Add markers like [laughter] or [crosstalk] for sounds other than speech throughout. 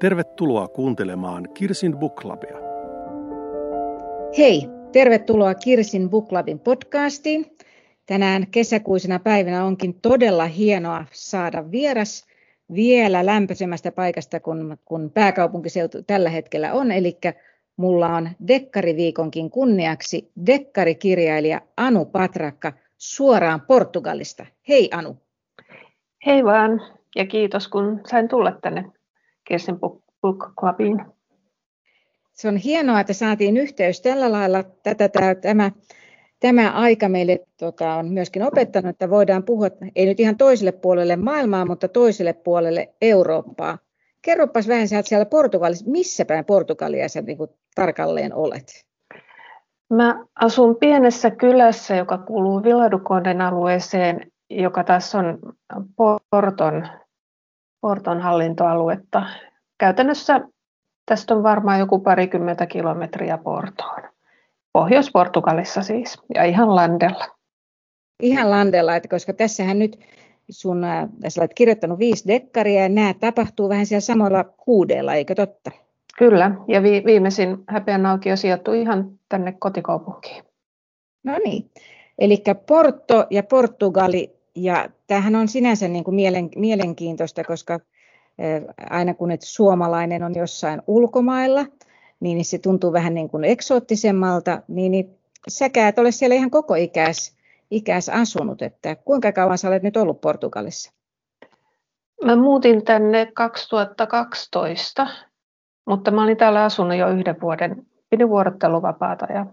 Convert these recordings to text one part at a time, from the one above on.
Tervetuloa kuuntelemaan Kirsin Book Clubia. Hei, tervetuloa Kirsin Book Clubin podcastiin. Tänään kesäkuisena päivänä onkin todella hienoa saada vieras vielä lämpöisemmästä paikasta kuin kun pääkaupunkiseutu tällä hetkellä on. Eli mulla on Dekkariviikonkin kunniaksi dekkarikirjailija Anu Patrakka suoraan Portugalista. Hei Anu. Hei vaan ja kiitos kun sain tulla tänne Kirsin Book Clubiin. Se on hienoa, että saatiin yhteys tällä lailla. Tätä, tämä, tämä aika meille tota, on myöskin opettanut, että voidaan puhua, ei nyt ihan toiselle puolelle maailmaa, mutta toiselle puolelle Eurooppaa. Kerropas vähän sieltä siellä Portugalissa, missä päin Portugalia sä niin kuin, tarkalleen olet? Mä asun pienessä kylässä, joka kuuluu Villaduconden alueeseen, joka taas on Porton, Porton hallintoaluetta. Käytännössä tästä on varmaan joku parikymmentä kilometriä Portoon. Pohjois-Portugalissa siis, ja ihan landella. Ihan landella, että koska tässähän nyt sun, äh, tässä olet kirjoittanut viisi dekkaria, ja nämä tapahtuu vähän siellä samalla kuudella, eikö totta? Kyllä, ja vi- viimeisin häpeän aukio sijoittui ihan tänne kotikaupunkiin. No niin, eli Porto ja Portugali, ja tämähän on sinänsä niin kuin mielen, mielenkiintoista, koska aina kun et suomalainen on jossain ulkomailla, niin se tuntuu vähän niin kuin eksoottisemmalta, niin säkään et ole siellä ihan koko ikäis, ikäis asunut, että kuinka kauan sä olet nyt ollut Portugalissa? Mä muutin tänne 2012, mutta mä olin täällä asunut jo yhden vuoden, pidin vuorotteluvapaata ja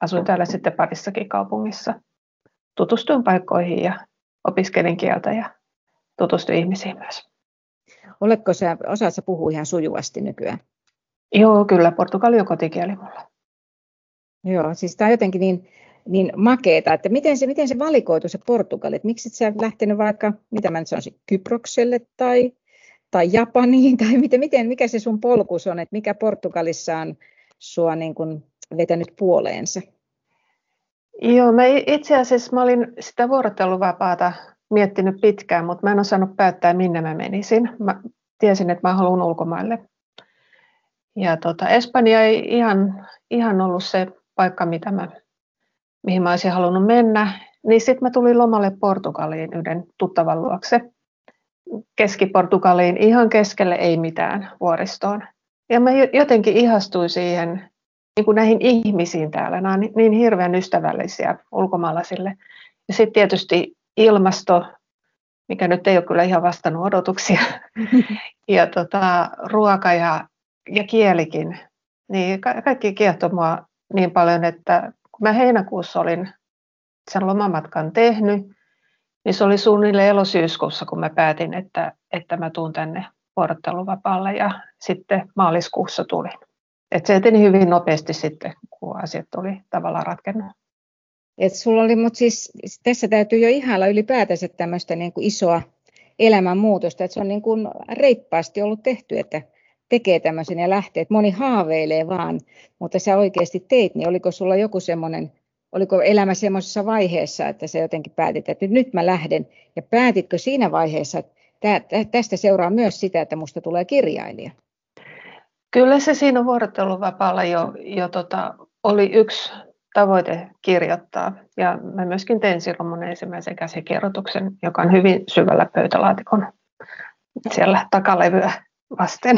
asuin täällä sitten parissakin kaupungissa. Tutustuin paikkoihin ja opiskelin kieltä ja tutustuin ihmisiin myös. Oletko sä, osaat sä puhua ihan sujuvasti nykyään? Joo, kyllä. Portugali on kotikieli mulla. Joo, siis tämä on jotenkin niin, niin makeeta, että miten se, miten se valikoitu se Portugali, että miksi et sä lähtenyt vaikka, mitä mä nyt sanoisin, Kyprokselle tai, tai Japaniin, [laughs] tai miten, miten, mikä se sun polkus on, että mikä Portugalissa on sua niin kuin vetänyt puoleensa? Joo, mä itse asiassa mä olin sitä vuorotteluvapaata miettinyt pitkään, mutta mä en osannut päättää, minne mä menisin. Mä tiesin, että mä haluan ulkomaille. Ja tota, Espanja ei ihan, ihan ollut se paikka, mitä mä, mihin mä olisin halunnut mennä. Niin sitten mä tulin lomalle Portugaliin yhden tuttavan luokse. Keski-Portugaliin, ihan keskelle ei mitään vuoristoon. Ja mä jotenkin ihastuin siihen, niin kuin näihin ihmisiin täällä. Nämä on niin hirveän ystävällisiä ulkomaalaisille. Ja sitten tietysti ilmasto, mikä nyt ei ole kyllä ihan vastannut odotuksia, [laughs] ja tota, ruoka ja, ja kielikin, niin ka- kaikki kiehtoi mua niin paljon, että kun mä heinäkuussa olin sen lomamatkan tehnyt, niin se oli suunnilleen elosyyskuussa, kun mä päätin, että, että mä tuun tänne vuorotteluvapaalle ja sitten maaliskuussa tulin. Et se eteni hyvin nopeasti sitten, kun asiat oli tavallaan ratkennut. Et sulla oli, mutta siis tässä täytyy jo ihailla ylipäätänsä tämmöistä niin kuin isoa elämänmuutosta, että se on niin kuin reippaasti ollut tehty, että tekee tämmöisen ja lähtee. Että moni haaveilee vaan, mutta sä oikeasti teit, niin oliko sulla joku semmoinen, oliko elämä semmoisessa vaiheessa, että sä jotenkin päätit, että nyt mä lähden, ja päätitkö siinä vaiheessa, että tästä seuraa myös sitä, että musta tulee kirjailija? Kyllä se siinä vuorotteluvapaalla jo, jo tota, oli yksi tavoite kirjoittaa. Ja mä myöskin tein silloin mun ensimmäisen käsikirjoituksen, joka on hyvin syvällä pöytälaatikon siellä takalevyä vasten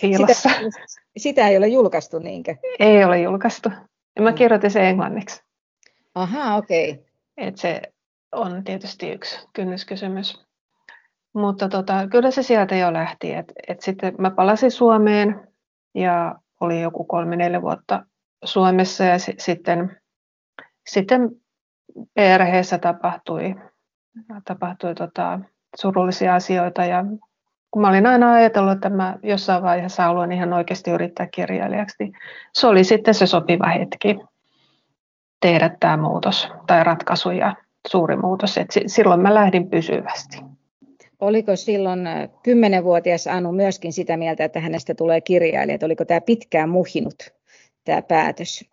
piilossa. [laughs] Sitä, sitä ei ole julkaistu niinkö? Ei ole julkaistu. Ja mä mm. kirjoitin sen englanniksi. Aha, okei. Okay. Et se on tietysti yksi kynnyskysymys. Mutta tota, kyllä se sieltä jo lähti. Et, et sitten mä palasin Suomeen ja oli joku kolme-neljä vuotta Suomessa ja s- sitten, sitten perheessä tapahtui, tapahtui tota, surullisia asioita ja kun mä olin aina ajatellut, että mä jossain vaiheessa haluan ihan oikeasti yrittää kirjailijaksi, niin se oli sitten se sopiva hetki tehdä tämä muutos tai ratkaisu ja suuri muutos. Et silloin mä lähdin pysyvästi. Oliko silloin kymmenenvuotias Anu myöskin sitä mieltä, että hänestä tulee kirjailija? Että oliko tämä pitkään muhinut tämä päätös?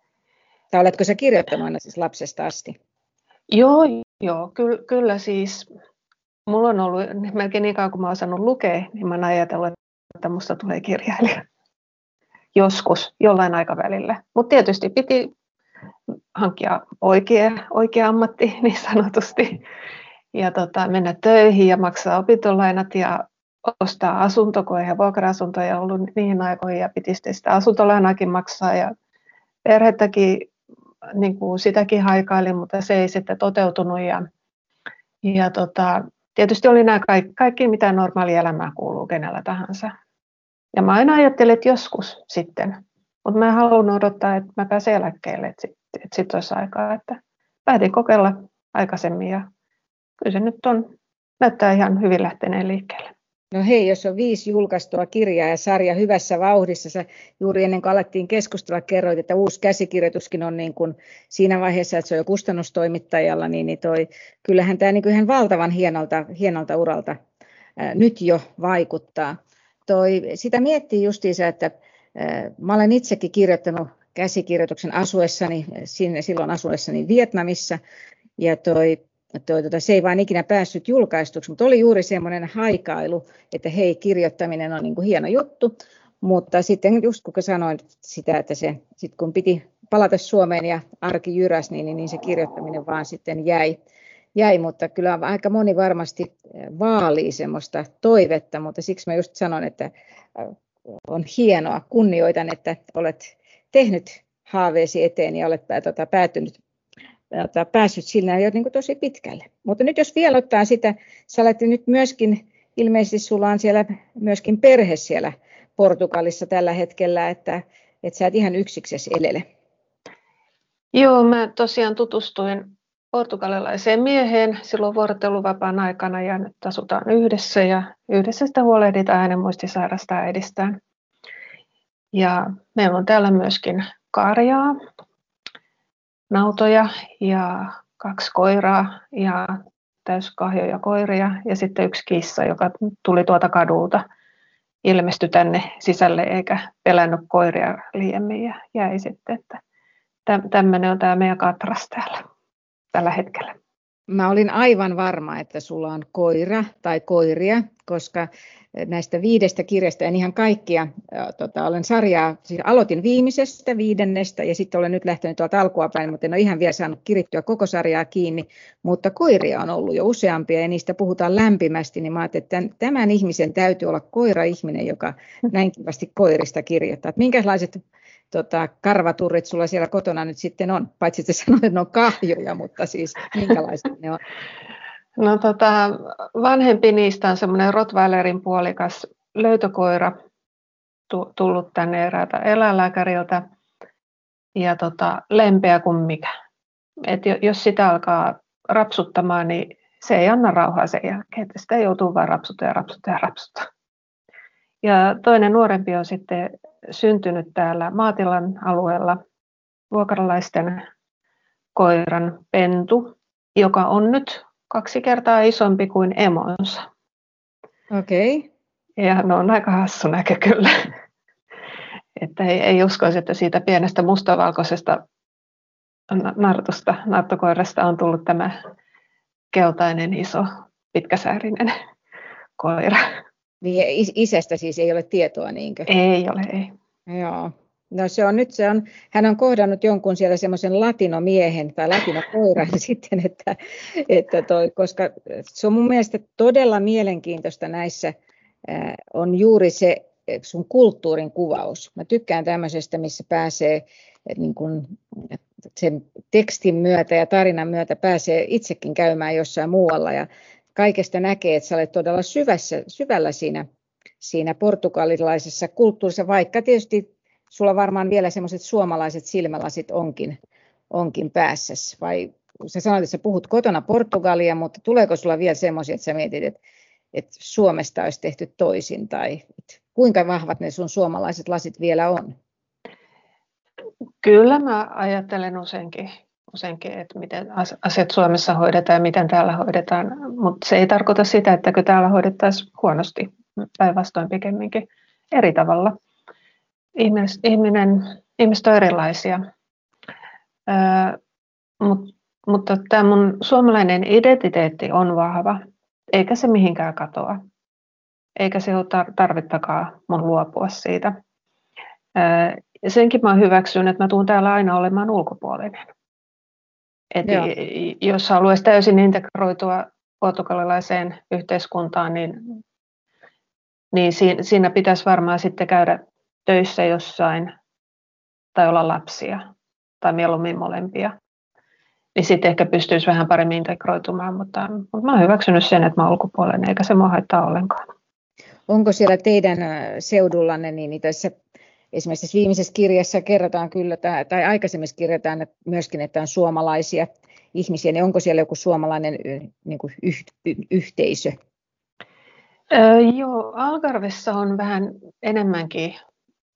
Tai oletko sä kirjoittanut aina siis lapsesta asti? Joo, joo kyllä, kyllä siis. Mulla on ollut melkein niin kauan kuin mä osannut lukea, niin mä oon ajatellut, että musta tulee kirjailija. Joskus, jollain aikavälillä. Mutta tietysti piti hankkia oikea, oikea ammatti niin sanotusti ja tota, mennä töihin ja maksaa opintolainat ja ostaa asunto, kun eihän vuokra-asuntoja ollut niihin aikoihin ja piti sitä asuntolainakin maksaa. Ja perhettäkin niin kuin sitäkin haikailin, mutta se ei sitten toteutunut. Ja, ja tota, tietysti oli nämä kaikki, kaikki, mitä normaali elämään kuuluu kenellä tahansa. Ja mä aina ajattelin, että joskus sitten, mutta mä en halunnut odottaa, että mä pääsen eläkkeelle, että sitten sit olisi aikaa, että päätin kokeilla aikaisemmin ja kyllä se nyt on, näyttää ihan hyvin lähteneen liikkeelle. No hei, jos on viisi julkaistua kirjaa ja sarja hyvässä vauhdissa, sä juuri ennen kuin alettiin keskustella kerroit, että uusi käsikirjoituskin on niin kuin siinä vaiheessa, että se on jo kustannustoimittajalla, niin, niin toi, kyllähän tämä niin ihan valtavan hienolta, hienolta uralta ää, nyt jo vaikuttaa. Toi, sitä miettii justiinsa, että ää, mä olen itsekin kirjoittanut käsikirjoituksen asuessani, sinne silloin asuessani Vietnamissa, ja toi, toi, tota, se ei vaan ikinä päässyt julkaistuksi, mutta oli juuri semmoinen haikailu, että hei, kirjoittaminen on niin kuin hieno juttu, mutta sitten just kun sanoin sitä, että se, sit kun piti palata Suomeen ja arki jyräs, niin, niin se kirjoittaminen vaan sitten jäi, jäi, mutta kyllä aika moni varmasti vaalii semmoista toivetta, mutta siksi mä just sanon, että on hienoa, kunnioitan, että olet tehnyt haaveesi eteen ja olet tota, päätynyt päässyt sillä jo niin kuin tosi pitkälle. Mutta nyt jos vielä ottaa sitä, sä olet nyt myöskin, ilmeisesti sulla on siellä myöskin perhe siellä Portugalissa tällä hetkellä, että, että sä et ihan yksiksesi elele. Joo, mä tosiaan tutustuin portugalilaiseen mieheen silloin vuorotteluvapaan aikana ja nyt asutaan yhdessä ja yhdessä sitä huolehditaan hänen muistisairasta äidistään. Ja meillä on täällä myöskin karjaa, nautoja ja kaksi koiraa ja täyskahjoja koiria ja sitten yksi kissa, joka tuli tuota kadulta, ilmestyi tänne sisälle eikä pelännyt koiria liiemmin ja jäi sitten, että tämmöinen on tämä meidän katras täällä tällä hetkellä. Mä olin aivan varma, että sulla on koira tai koiria, koska näistä viidestä kirjasta, en ihan kaikkia, tota, olen sarjaa, siis aloitin viimeisestä viidennestä ja sitten olen nyt lähtenyt tuolta alkua päin, mutta en ole ihan vielä saanut kirittyä koko sarjaa kiinni, mutta koiria on ollut jo useampia ja niistä puhutaan lämpimästi, niin mä ajattelin, että tämän ihmisen täytyy olla koira-ihminen, joka näin kivasti koirista kirjoittaa. Minkälaiset tota, karvaturrit sulla siellä kotona nyt sitten on? Paitsi että sanoit, että ne on kahjoja, mutta siis minkälaiset ne on? No tota, vanhempi niistä on semmoinen Rottweilerin puolikas löytökoira tullut tänne eräältä eläinlääkäriltä ja tota, lempeä kuin mikä. Et jos sitä alkaa rapsuttamaan, niin se ei anna rauhaa sen jälkeen, että sitä joutuu vain rapsuttaa ja rapsuttaa ja rapsuttaa. Ja toinen nuorempi on sitten syntynyt täällä maatilan alueella vuokralaisten koiran pentu, joka on nyt kaksi kertaa isompi kuin emonsa. Okei. Okay. Ja ne on aika hassu näkö kyllä. että ei, ei uskoisi, että siitä pienestä mustavalkoisesta nartusta, narttokoirasta on tullut tämä keltainen iso pitkäsäärinen koira. Niin isästä siis ei ole tietoa niinkö? Ei ole, ei. Joo. No se on nyt, se on, hän on kohdannut jonkun siellä semmoisen latinomiehen tai latinokoiran [laughs] sitten, että, että toi, koska se on mun mielestä todella mielenkiintoista näissä, äh, on juuri se sun kulttuurin kuvaus. Mä tykkään tämmöisestä, missä pääsee niin kun, sen tekstin myötä ja tarinan myötä pääsee itsekin käymään jossain muualla ja kaikesta näkee, että sä olet todella syvässä, syvällä siinä, siinä portugalilaisessa kulttuurissa, vaikka tietysti sulla varmaan vielä semmoiset suomalaiset silmälasit onkin, onkin päässä. Vai sä sanoit, että sä puhut kotona Portugalia, mutta tuleeko sulla vielä semmoisia, että sä mietit, että, että Suomesta olisi tehty toisin, tai kuinka vahvat ne sun suomalaiset lasit vielä on? Kyllä mä ajattelen useinkin, useinkin että miten asiat Suomessa hoidetaan ja miten täällä hoidetaan, mutta se ei tarkoita sitä, että täällä hoidettaisiin huonosti, päinvastoin pikemminkin eri tavalla ihmis, ihminen, ihmiset on erilaisia. Öö, mut, mutta tämä mun suomalainen identiteetti on vahva, eikä se mihinkään katoa. eikä se ole tarvittakaan mun luopua siitä. Senkin mä hyväksyn, että mä tuun täällä aina olemaan ulkopuolinen. Et jos haluaisi täysin integroitua portugalilaiseen yhteiskuntaan, niin, niin siinä pitäisi varmaan sitten käydä töissä jossain tai olla lapsia tai mieluummin molempia. Niin sitten ehkä pystyisi vähän paremmin integroitumaan, mutta, mutta mä oon hyväksynyt sen, että mä oon ulkopuolinen, eikä se mua haittaa ollenkaan. Onko siellä teidän seudullanne, niin tässä esimerkiksi viimeisessä kirjassa kerrotaan kyllä, tai aikaisemmissa kirjataan myöskin, että on suomalaisia ihmisiä, niin onko siellä joku suomalainen niin kuin yh, yhteisö? Öö, joo, Algarvessa on vähän enemmänkin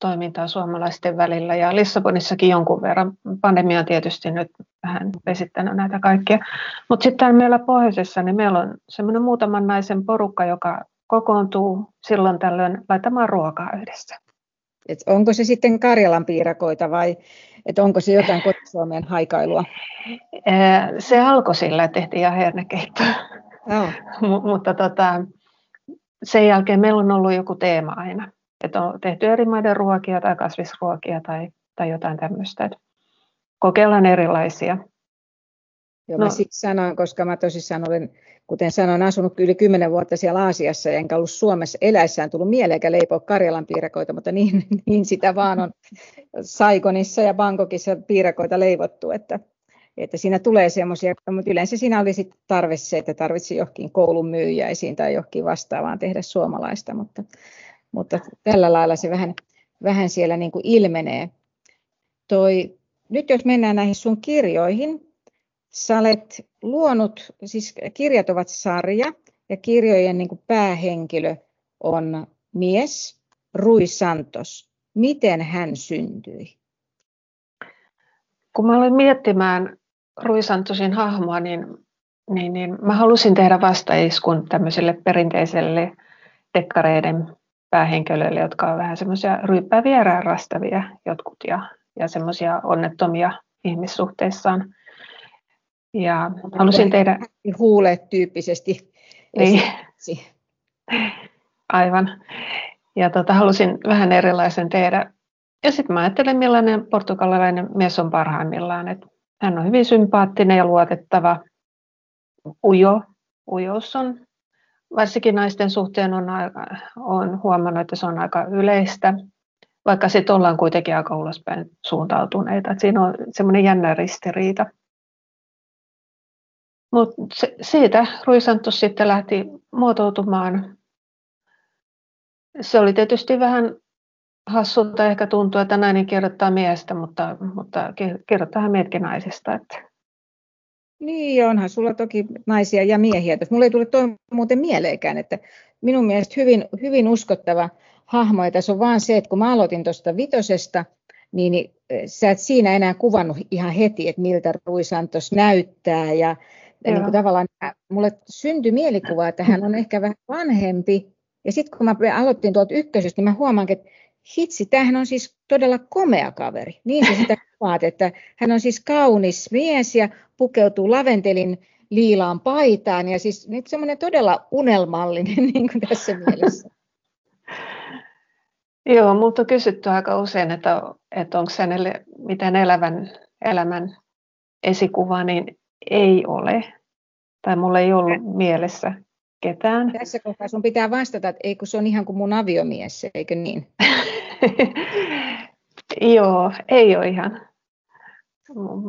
toimintaa suomalaisten välillä ja Lissabonissakin jonkun verran. Pandemia on tietysti nyt vähän vesittänyt näitä kaikkia. Mutta sitten meillä pohjoisessa, niin meillä on semmoinen muutaman naisen porukka, joka kokoontuu silloin tällöin laitamaan ruokaa yhdessä. Et onko se sitten Karjalan piirakoita vai et onko se jotain kotisuomeen haikailua? Se alkoi sillä, että tehtiin ihan hernekeittoa. Oh. [laughs] M- mutta tota, sen jälkeen meillä on ollut joku teema aina. Että on tehty eri maiden ruokia tai kasvisruokia tai, tai jotain tämmöistä. Kokeillaan erilaisia. Joo, no. mä siksi sanoin, koska mä tosissaan olen, kuten sanoin, asunut yli kymmenen vuotta siellä Aasiassa, enkä ollut Suomessa eläessään tullut mieleen eikä leipoa Karjalan piirakoita, mutta niin, [laughs] niin sitä vaan on Saigonissa ja Bangkokissa piirakoita leivottu, että, että siinä tulee semmoisia, mutta yleensä siinä oli tarve se, että tarvitsi johonkin koulun myyjäisiin tai johonkin vastaavaan tehdä suomalaista, mutta, mutta tällä lailla se vähän, vähän siellä niin kuin ilmenee. Toi, nyt jos mennään näihin sun kirjoihin, sä olet luonut, siis kirjat ovat sarja ja kirjojen niin päähenkilö on mies, Rui Santos. Miten hän syntyi? Kun mä aloin miettimään Rui Santosin hahmoa, niin, niin, niin mä halusin tehdä vastaiskun tämmöiselle perinteiselle dekkareiden päähenkilöille, jotka ovat vähän semmoisia ryyppääviä ja rastavia jotkut ja, ja semmoisia onnettomia ihmissuhteissaan. Ja halusin tehdä... Huulet tyyppisesti. Niin. Aivan. Ja tota, halusin vähän erilaisen tehdä. Ja sitten mä ajattelin, millainen portugalilainen mies on parhaimmillaan. Et hän on hyvin sympaattinen ja luotettava, ujo. Ujous on, varsinkin naisten suhteen on, aika, on huomannut, että se on aika yleistä, vaikka sitten ollaan kuitenkin aika ulospäin suuntautuneita. Et siinä on semmoinen jännä ristiriita. Mutta siitä Ruisantus sitten lähti muotoutumaan. Se oli tietysti vähän hassulta ehkä tuntuu, että nainen kirjoittaa miestä, mutta, mutta kirjoittaa miehetkin naisista. Että. Niin, onhan sulla toki naisia ja miehiä. Mulla ei tule toi muuten mieleenkään, että minun mielestä hyvin, hyvin uskottava hahmo, ja tässä on vaan se, että kun mä aloitin tuosta vitosesta, niin, niin sä et siinä enää kuvannut ihan heti, että miltä Ruisantos näyttää, ja niin kuin tavallaan mulle syntyi mielikuva, että hän on ehkä vähän vanhempi. Ja sitten kun mä aloitin tuolta ykkösestä, niin mä huomaan, että hitsi, tämähän on siis todella komea kaveri. Niin se sitä [laughs] kuvaat, että hän on siis kaunis mies ja pukeutuu laventelin liilaan paitaan. Ja siis nyt semmoinen todella unelmallinen [laughs] niin kuin tässä mielessä. [laughs] Joo, mutta on kysytty aika usein, että, että onko hänelle mitään elävän elämän esikuva, niin ei ole. Tai mulla ei ollut mielessä ketään. Tässä kohtaa sun pitää vastata, että ei kun se on ihan kuin mun aviomies, eikö niin? [laughs] Joo, ei ole ihan.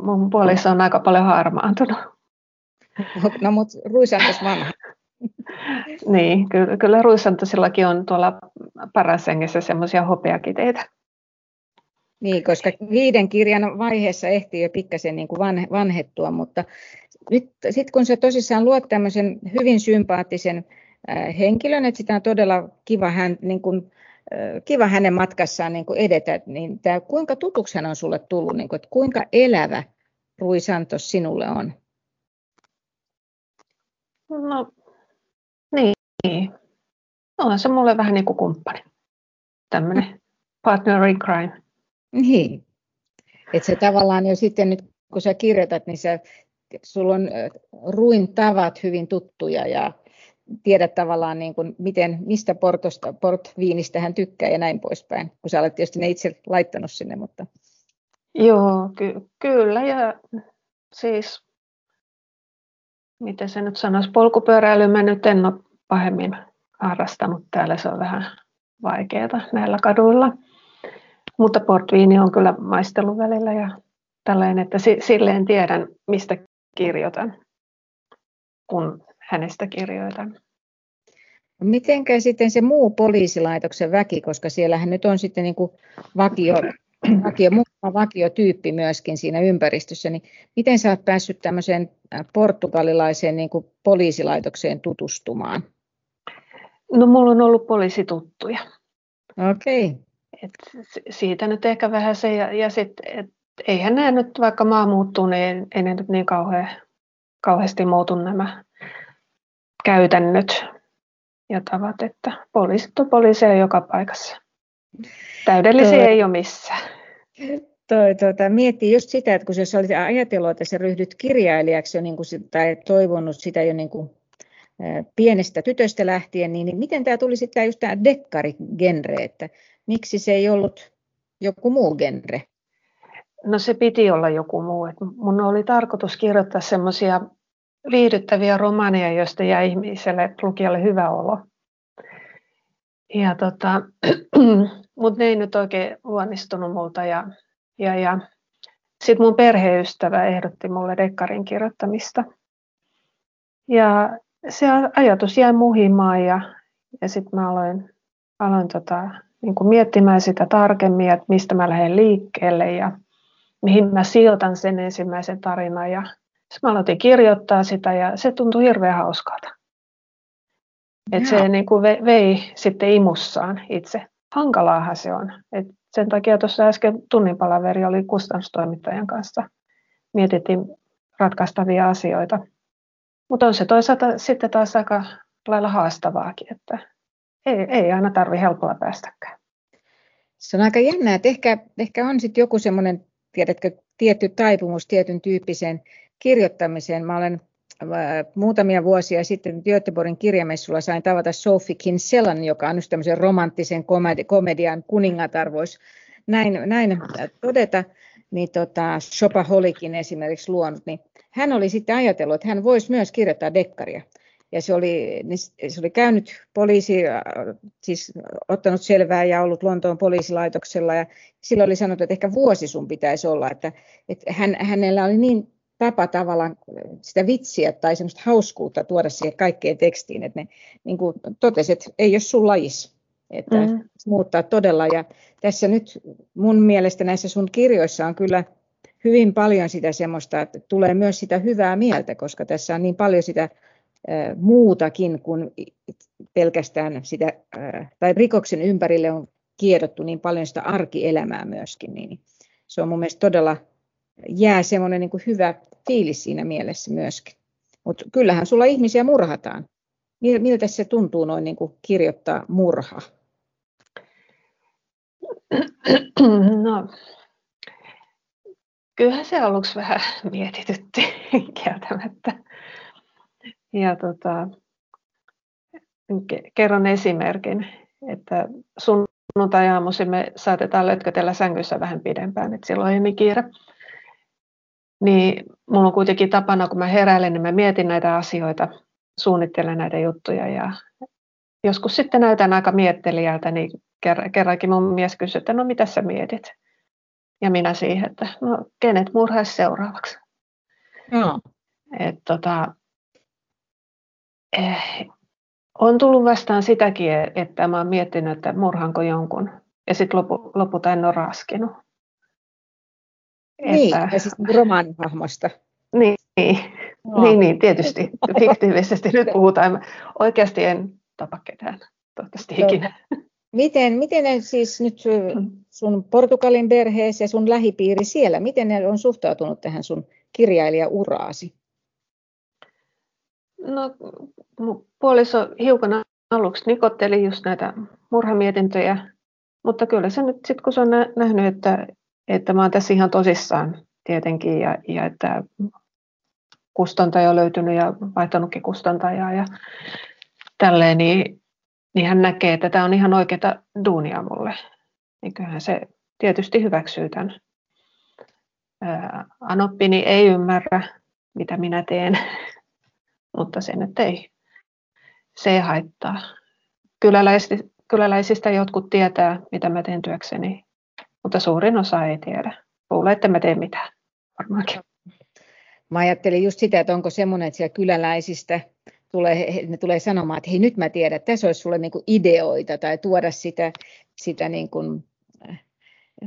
Mun puoliso on aika paljon harmaantunut. No mutta Ruisantos vanha. [laughs] niin, kyllä, kyllä Ruisantosillakin on tuolla paras hengessä semmoisia hopeakiteitä. Niin, koska viiden kirjan vaiheessa ehtii jo pikkasen niin kuin vanhettua, mutta sitten kun sä tosissaan luot tämmöisen hyvin sympaattisen henkilön, että sitä on todella kiva, hän, niin kuin, kiva hänen matkassaan niin kuin edetä, niin tämä, kuinka tutuksi hän on sulle tullut, niin kuin, että kuinka elävä Rui Santos sinulle on? No, niin. On se mulle vähän niin kuin kumppani. Tämmöinen [laughs] partner in crime. Niin. Että se tavallaan jo sitten nyt, kun sä kirjoitat, niin sä, sulla on ruin tavat hyvin tuttuja ja, tiedä tavallaan, niin kuin, miten, mistä portosta, portviinistä hän tykkää ja näin poispäin, kun sä olet tietysti ne itse laittanut sinne. Mutta... Joo, ky- kyllä. Ja siis, miten se nyt sanoisi, polkupyöräily mä nyt en ole pahemmin harrastanut täällä, se on vähän vaikeaa näillä kaduilla. Mutta portviini on kyllä maistellut välillä ja tällainen, että silleen tiedän, mistä kirjoitan, kun hänestä kirjoitan. Mitenkä sitten se muu poliisilaitoksen väki, koska siellähän nyt on sitten niin kuin vakio, vakio, muutama vakiotyyppi myöskin siinä ympäristössä, niin miten sä oot päässyt tämmöiseen äh, portugalilaiseen niin kuin poliisilaitokseen tutustumaan? No mulla on ollut poliisituttuja. Okei. Okay. Et siitä nyt ehkä vähän se, ja, ja sitten, eihän nämä nyt, vaikka maa muuttuu, niin ei ne nyt niin kauhean, kauheasti muutu nämä käytännöt ja tavat, että poliisit on poliiseja joka paikassa. Täydellisiä Toi. ei ole missään. Toi, tuota, miettii just sitä, että kun sä olit ajatellut, että sä ryhdyt kirjailijaksi jo niin kuin, tai toivonut sitä jo niin kuin, pienestä tytöstä lähtien, niin, niin miten tämä tuli sitten just tämä dekkarigenre, että miksi se ei ollut joku muu genre? No se piti olla joku muu. Et mun oli tarkoitus kirjoittaa semmoisia viihdyttäviä romaaneja, joista jäi ihmiselle lukijalle hyvä olo. Ja tota, [clears throat] mutta ne ei nyt oikein luonnistunut multa. Ja, ja, ja sitten mun perheystävä ehdotti mulle dekkarin kirjoittamista. Ja se ajatus jäi muhimaan ja, ja sitten mä aloin, aloin tota, niin kuin miettimään sitä tarkemmin, että mistä mä lähden liikkeelle ja mihin mä sijoitan sen ensimmäisen tarinan. Ja sitten mä aloitin kirjoittaa sitä ja se tuntui hirveän hauskalta. Et se niin kuin vei, vei sitten imussaan itse. Hankalaahan se on. Et sen takia tuossa äsken tunnin palaveri oli kustannustoimittajan kanssa. Mietittiin ratkaistavia asioita. Mutta on se toisaalta sitten taas aika lailla haastavaakin, että ei, ei aina tarvi helpolla päästäkään. Se on aika jännää, että ehkä, ehkä on sitten joku semmoinen, tiedätkö, tietty taipumus tietyn tyyppiseen kirjoittamiseen. Mä olen äh, muutamia vuosia sitten Göteborgin kirjamessulla sain tavata Sophie Kinsellan, joka on just tämmöisen romanttisen komedian kuningatar, voisi näin, näin todeta, niin tota, Shopaholikin esimerkiksi luonut, niin hän oli sitten ajatellut, että hän voisi myös kirjoittaa dekkaria. Ja se oli, niin se oli käynyt poliisi, siis ottanut selvää ja ollut Lontoon poliisilaitoksella. Ja silloin oli sanottu, että ehkä vuosi sun pitäisi olla. Että, että hän, hänellä oli niin tapa tavallaan sitä vitsiä tai semmoista hauskuutta tuoda siihen kaikkeen tekstiin, että ne niin kuin totesi, että ei ole sun lajis. Että mm. muuttaa todella. Ja tässä nyt mun mielestä näissä sun kirjoissa on kyllä hyvin paljon sitä semmoista, että tulee myös sitä hyvää mieltä, koska tässä on niin paljon sitä muutakin kuin pelkästään sitä, tai rikoksen ympärille on kiedottu niin paljon sitä arkielämää myöskin, niin se on mun mielestä todella, jää semmoinen niin hyvä fiilis siinä mielessä myöskin. Mutta kyllähän sulla ihmisiä murhataan. Miltä se tuntuu noin niin kuin kirjoittaa murha? No, kyllähän se aluksi vähän mietitytti [laughs] kieltämättä. Ja tota, kerron esimerkin, että sunnuntai-aamuisin me saatetaan lötkötellä sängyssä vähän pidempään, että silloin ei niin kiire. Niin mulla on kuitenkin tapana, kun mä heräilen, niin mä mietin näitä asioita, suunnittelen näitä juttuja ja joskus sitten näytän aika miettelijältä, niin kerrankin mun mies kysyi, että no mitä sä mietit? Ja minä siihen, että no kenet murhaisi seuraavaksi? No. Et, tota, eh, on tullut vastaan sitäkin, että mä oon miettinyt, että murhanko jonkun. Ja sitten lopu, lopulta en ole raskinut. Niin, että, ja siis romaanihahmosta. Niin, niin, no. niin, niin, tietysti. Fiktiivisesti nyt puhutaan. Oikeasti en tapa ketään, toivottavasti ikinä. Miten, miten ne siis nyt sun Portugalin perheessä ja sun lähipiiri siellä, miten ne on suhtautunut tähän sun kirjailijauraasi? No, puoliso hiukan aluksi nikotteli just näitä murhamietintöjä, mutta kyllä se nyt sitten kun se on nähnyt, että, että mä oon tässä ihan tosissaan tietenkin ja, ja että kustantaja on löytynyt ja vaihtanutkin kustantajaa ja tälleen, niin, niin hän näkee, että tämä on ihan oikeaa duunia mulle. Niin kyllähän se tietysti hyväksyy tämän. Anoppini ei ymmärrä, mitä minä teen, mutta se nyt ei, se ei haittaa. Kyläläisistä, kyläläisistä jotkut tietää, mitä mä teen työkseni, mutta suurin osa ei tiedä. Luulee, että mä teen mitään, varmaankin. Mä ajattelin just sitä, että onko semmoinen, että siellä kyläläisistä tulee, ne tulee sanomaan, että hei nyt mä tiedän, että tässä olisi sulle niin ideoita tai tuoda sitä, sitä niin kuin,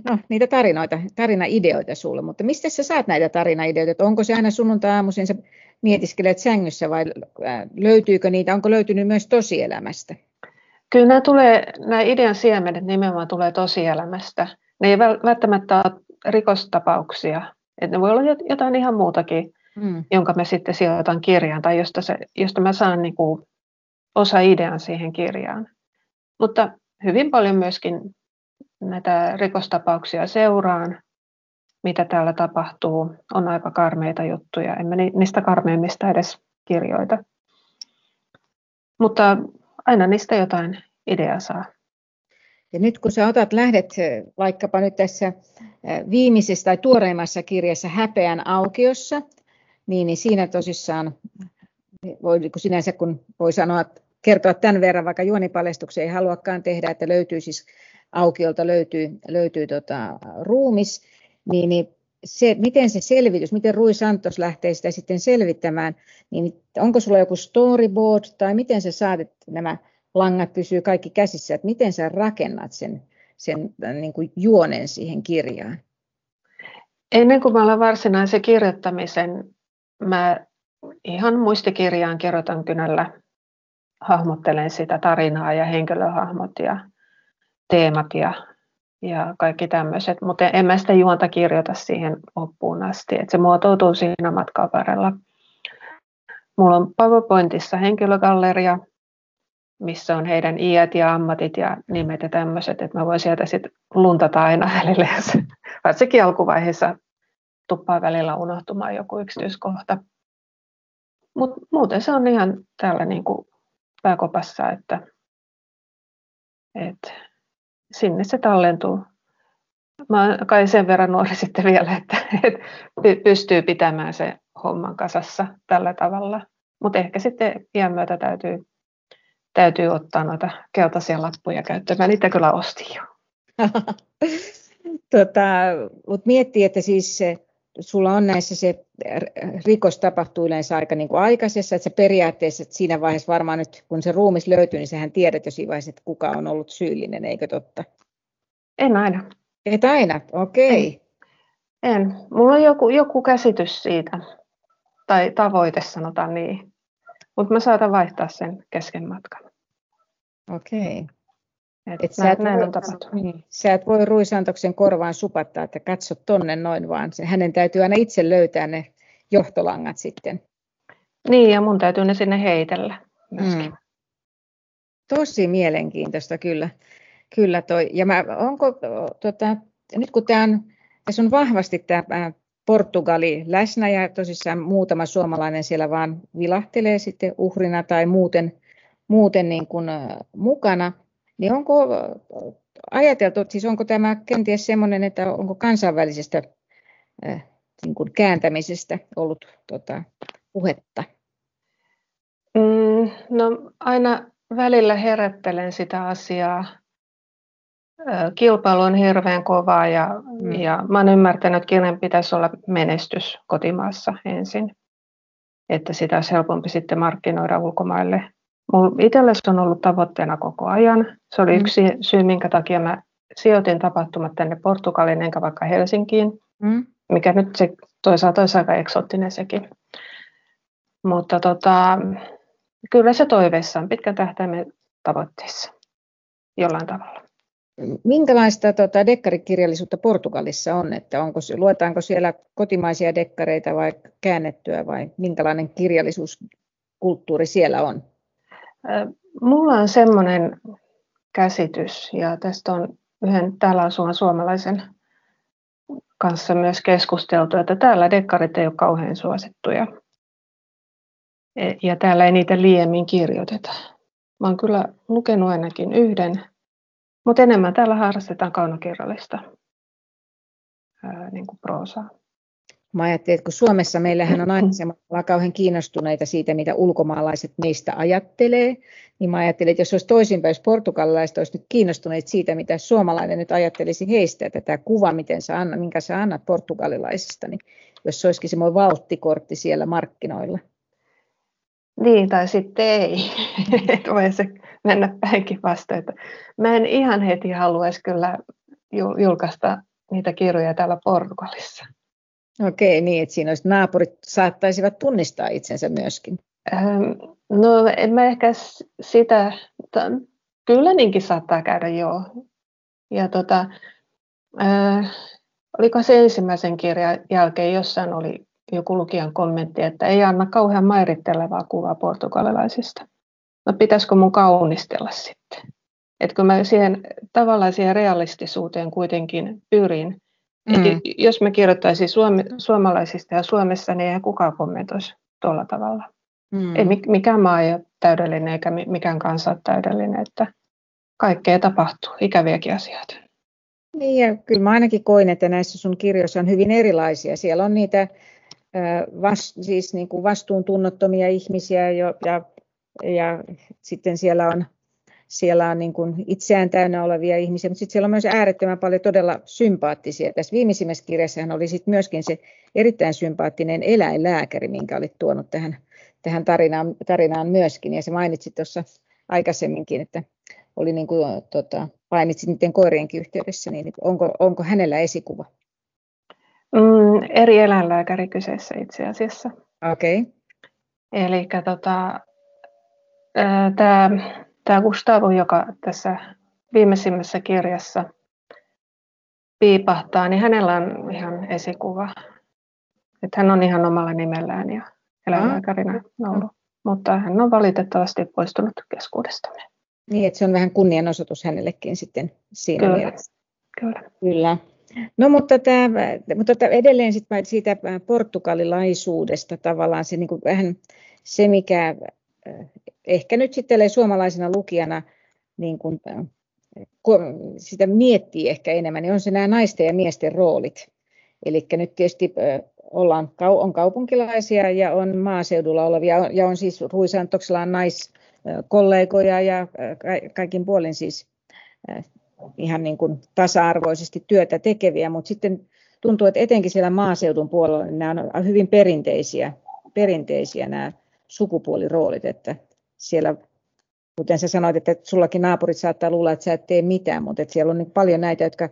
no, niitä tarinoita, tarinaideoita sulle, mutta mistä sä saat näitä tarinaideoita, että onko se aina sunnuntai-aamuisin sä mietiskelet sängyssä vai löytyykö niitä, onko löytynyt myös tosielämästä? Kyllä nämä, tulee, nämä idean siemenet nimenomaan tulee tosielämästä. Ne ei välttämättä ole rikostapauksia, että ne voi olla jotain ihan muutakin, mm. jonka mä sitten sijoitan kirjaan tai josta, se, josta mä saan niin kuin osa idean siihen kirjaan. Mutta hyvin paljon myöskin näitä rikostapauksia seuraan, mitä täällä tapahtuu. On aika karmeita juttuja, en mä niistä karmeimmista edes kirjoita. Mutta aina niistä jotain ideaa saa. Ja nyt kun sä otat, lähdet vaikkapa nyt tässä viimeisessä tai tuoreimmassa kirjassa Häpeän aukiossa, niin, niin siinä tosissaan, voi, kun sinänsä kun voi sanoa, kertoa tämän verran, vaikka juonipaljastuksia ei haluakaan tehdä, että löytyy siis aukiolta löytyy, löytyy tota, ruumis, niin, niin se, miten se selvitys, miten Rui Santos lähtee sitä sitten selvittämään, niin onko sulla joku storyboard tai miten sä saat, että nämä langat pysyy kaikki käsissä, että miten sä rakennat sen, sen niin kuin juonen siihen kirjaan? Ennen kuin mä olen varsinaisen kirjoittamisen, mä ihan muistikirjaan kirjoitan kynällä, hahmottelen sitä tarinaa ja henkilöhahmot ja teemat ja, ja kaikki tämmöiset, mutta en mä sitä juonta kirjoita siihen loppuun asti, että se muotoutuu siinä matkan varrella. Mulla on PowerPointissa henkilögalleria, missä on heidän iät ja ammatit ja nimet ja tämmöiset, että mä voin sieltä sitten luntata aina [laughs] välillä, varsinkin alkuvaiheessa tuppaa välillä unohtumaan joku yksityiskohta. Mutta muuten se on ihan täällä niin kuin pääkopassa, että, että sinne se tallentuu. Mä kai sen verran nuori [laughs] sitten vielä, että, että pystyy pitämään se homman kasassa tällä tavalla. Mutta ehkä sitten iän myötä täytyy, täytyy ottaa noita keltaisia lappuja käyttöön. Mä niitä kyllä ostin jo. [laughs] tota, Mutta miettii, että siis se, sulla on näissä se rikos tapahtuu yleensä aika niin kuin aikaisessa, että se periaatteessa että siinä vaiheessa varmaan nyt, kun se ruumis löytyy, niin sähän tiedät jo siinä vaiheessa, että kuka on ollut syyllinen, eikö totta? En aina. Et aina, okei. Okay. En. en. Mulla on joku, joku käsitys siitä, tai tavoite sanotaan niin, mutta mä saatan vaihtaa sen kesken matkan. Okei. Et et sä, et näin on tapahtunut. Niin. Sä et voi Ruisantoksen korvaan supattaa, että katso tonne noin, vaan se, hänen täytyy aina itse löytää ne johtolangat sitten. Niin, ja mun täytyy ne sinne heitellä myöskin. Mm. Tosi mielenkiintoista kyllä. kyllä toi. Ja mä, onko, tota, nyt kun tämä on, tässä on vahvasti tämä Portugali läsnä ja tosissaan muutama suomalainen siellä vaan vilahtelee sitten uhrina tai muuten, muuten niin kuin, mukana, niin onko ajateltu, siis onko tämä kenties sellainen, että onko kansainvälisestä äh, niin kuin kääntämisestä ollut tota, puhetta? Mm, no aina välillä herättelen sitä asiaa. Kilpailu on hirveän kovaa ja, mm. ja mä olen ymmärtänyt, että kirjan pitäisi olla menestys kotimaassa ensin, että sitä olisi helpompi sitten markkinoida ulkomaille Mulla itselle se on ollut tavoitteena koko ajan. Se oli mm. yksi syy, minkä takia mä sijoitin tapahtumat tänne Portugaliin enkä vaikka Helsinkiin, mm. mikä nyt se toisaalta olisi aika eksoottinen sekin. Mutta tota, kyllä se toiveissa on pitkän tähtäimen tavoitteissa jollain tavalla. Minkälaista tota, dekkarikirjallisuutta Portugalissa on? Että onko, luetaanko siellä kotimaisia dekkareita vai käännettyä vai minkälainen kirjallisuuskulttuuri siellä on? Mulla on semmoinen käsitys, ja tästä on yhden täällä asuvan suomalaisen kanssa myös keskusteltu, että täällä dekkarit ei ole kauhean suosittuja. E, ja täällä ei niitä liiemmin kirjoiteta. Mä oon kyllä lukenut ainakin yhden, mutta enemmän täällä harrastetaan kaunokirjallista niin kuin proosaa. Mä ajattelin, että kun Suomessa meillähän on aina semmoinen kauhean kiinnostuneita siitä, mitä ulkomaalaiset meistä ajattelee, niin mä ajattelin, että jos olisi toisinpäin, jos portugalilaiset olisi nyt kiinnostuneet siitä, mitä suomalainen nyt ajattelisi heistä, että tämä kuva, miten sä annat, minkä sä annat portugalilaisista, niin jos se olisikin semmoinen valttikortti siellä markkinoilla. Niin, tai sitten ei. [laughs] että voi se mennä päinkin vasta. Että mä en ihan heti haluaisi kyllä julkaista niitä kirjoja täällä Portugalissa. Okei, niin että siinä olisi naapurit saattaisivat tunnistaa itsensä myöskin. Ähm, no en mä ehkä sitä, kyllä niinkin saattaa käydä joo. Ja tota, äh, oliko se ensimmäisen kirjan jälkeen jossain oli joku lukijan kommentti, että ei anna kauhean mairittelevaa kuvaa portugalilaisista. No pitäisikö mun kaunistella sitten? Että kun mä siihen tavallaan siihen realistisuuteen kuitenkin pyrin, Mm. Et jos me kirjoittaisiin suome, suomalaisista ja Suomessa, niin eihän kukaan kommentoisi tuolla tavalla. Mm. Ei mikään maa ei ole täydellinen eikä mikään kansa ole täydellinen, että kaikkea tapahtuu, ikäviäkin asioita. Niin ja kyllä mä ainakin koin, että näissä sun kirjoissa on hyvin erilaisia. Siellä on niitä vas, siis niin kuin vastuuntunnottomia ihmisiä jo, ja, ja sitten siellä on siellä on niin kuin itseään täynnä olevia ihmisiä, mutta sitten siellä on myös äärettömän paljon todella sympaattisia. Tässä viimeisimmässä kirjassahan oli sitten myöskin se erittäin sympaattinen eläinlääkäri, minkä olit tuonut tähän, tähän tarinaan, tarinaan myöskin. Ja se mainitsit tuossa aikaisemminkin, että oli niin kuin, tota, painitsit niiden koirienkin yhteydessä, niin onko, onko hänellä esikuva? Mm, eri eläinlääkäri kyseessä itse asiassa. Okei. Okay. Eli tota, tämä Tämä Gustavo, joka tässä viimeisimmässä kirjassa piipahtaa, niin hänellä on ihan esikuva. Että hän on ihan omalla nimellään ja eläinlääkärinä ollut. Mutta hän on valitettavasti poistunut keskuudestamme. Niin, että se on vähän kunnianosoitus hänellekin sitten siinä Kyllä. mielessä. Kyllä. Kyllä. No mutta, tämä, mutta tämä edelleen sitten siitä portugalilaisuudesta tavallaan se niin kuin vähän se, mikä ehkä nyt sitten suomalaisena lukijana niin kun, sitä miettii ehkä enemmän, niin on se nämä naisten ja miesten roolit. Eli nyt tietysti ollaan, on kaupunkilaisia ja on maaseudulla olevia ja on siis Ruisantoksella naiskollegoja ja kaikin puolin siis ihan niin kuin tasa-arvoisesti työtä tekeviä, mutta sitten tuntuu, että etenkin siellä maaseudun puolella niin nämä on hyvin perinteisiä, perinteisiä nämä sukupuoliroolit, että siellä, kuten sä sanoit, että sullakin naapurit saattaa luulla, että sä et tee mitään, mutta että siellä on niin paljon näitä, jotka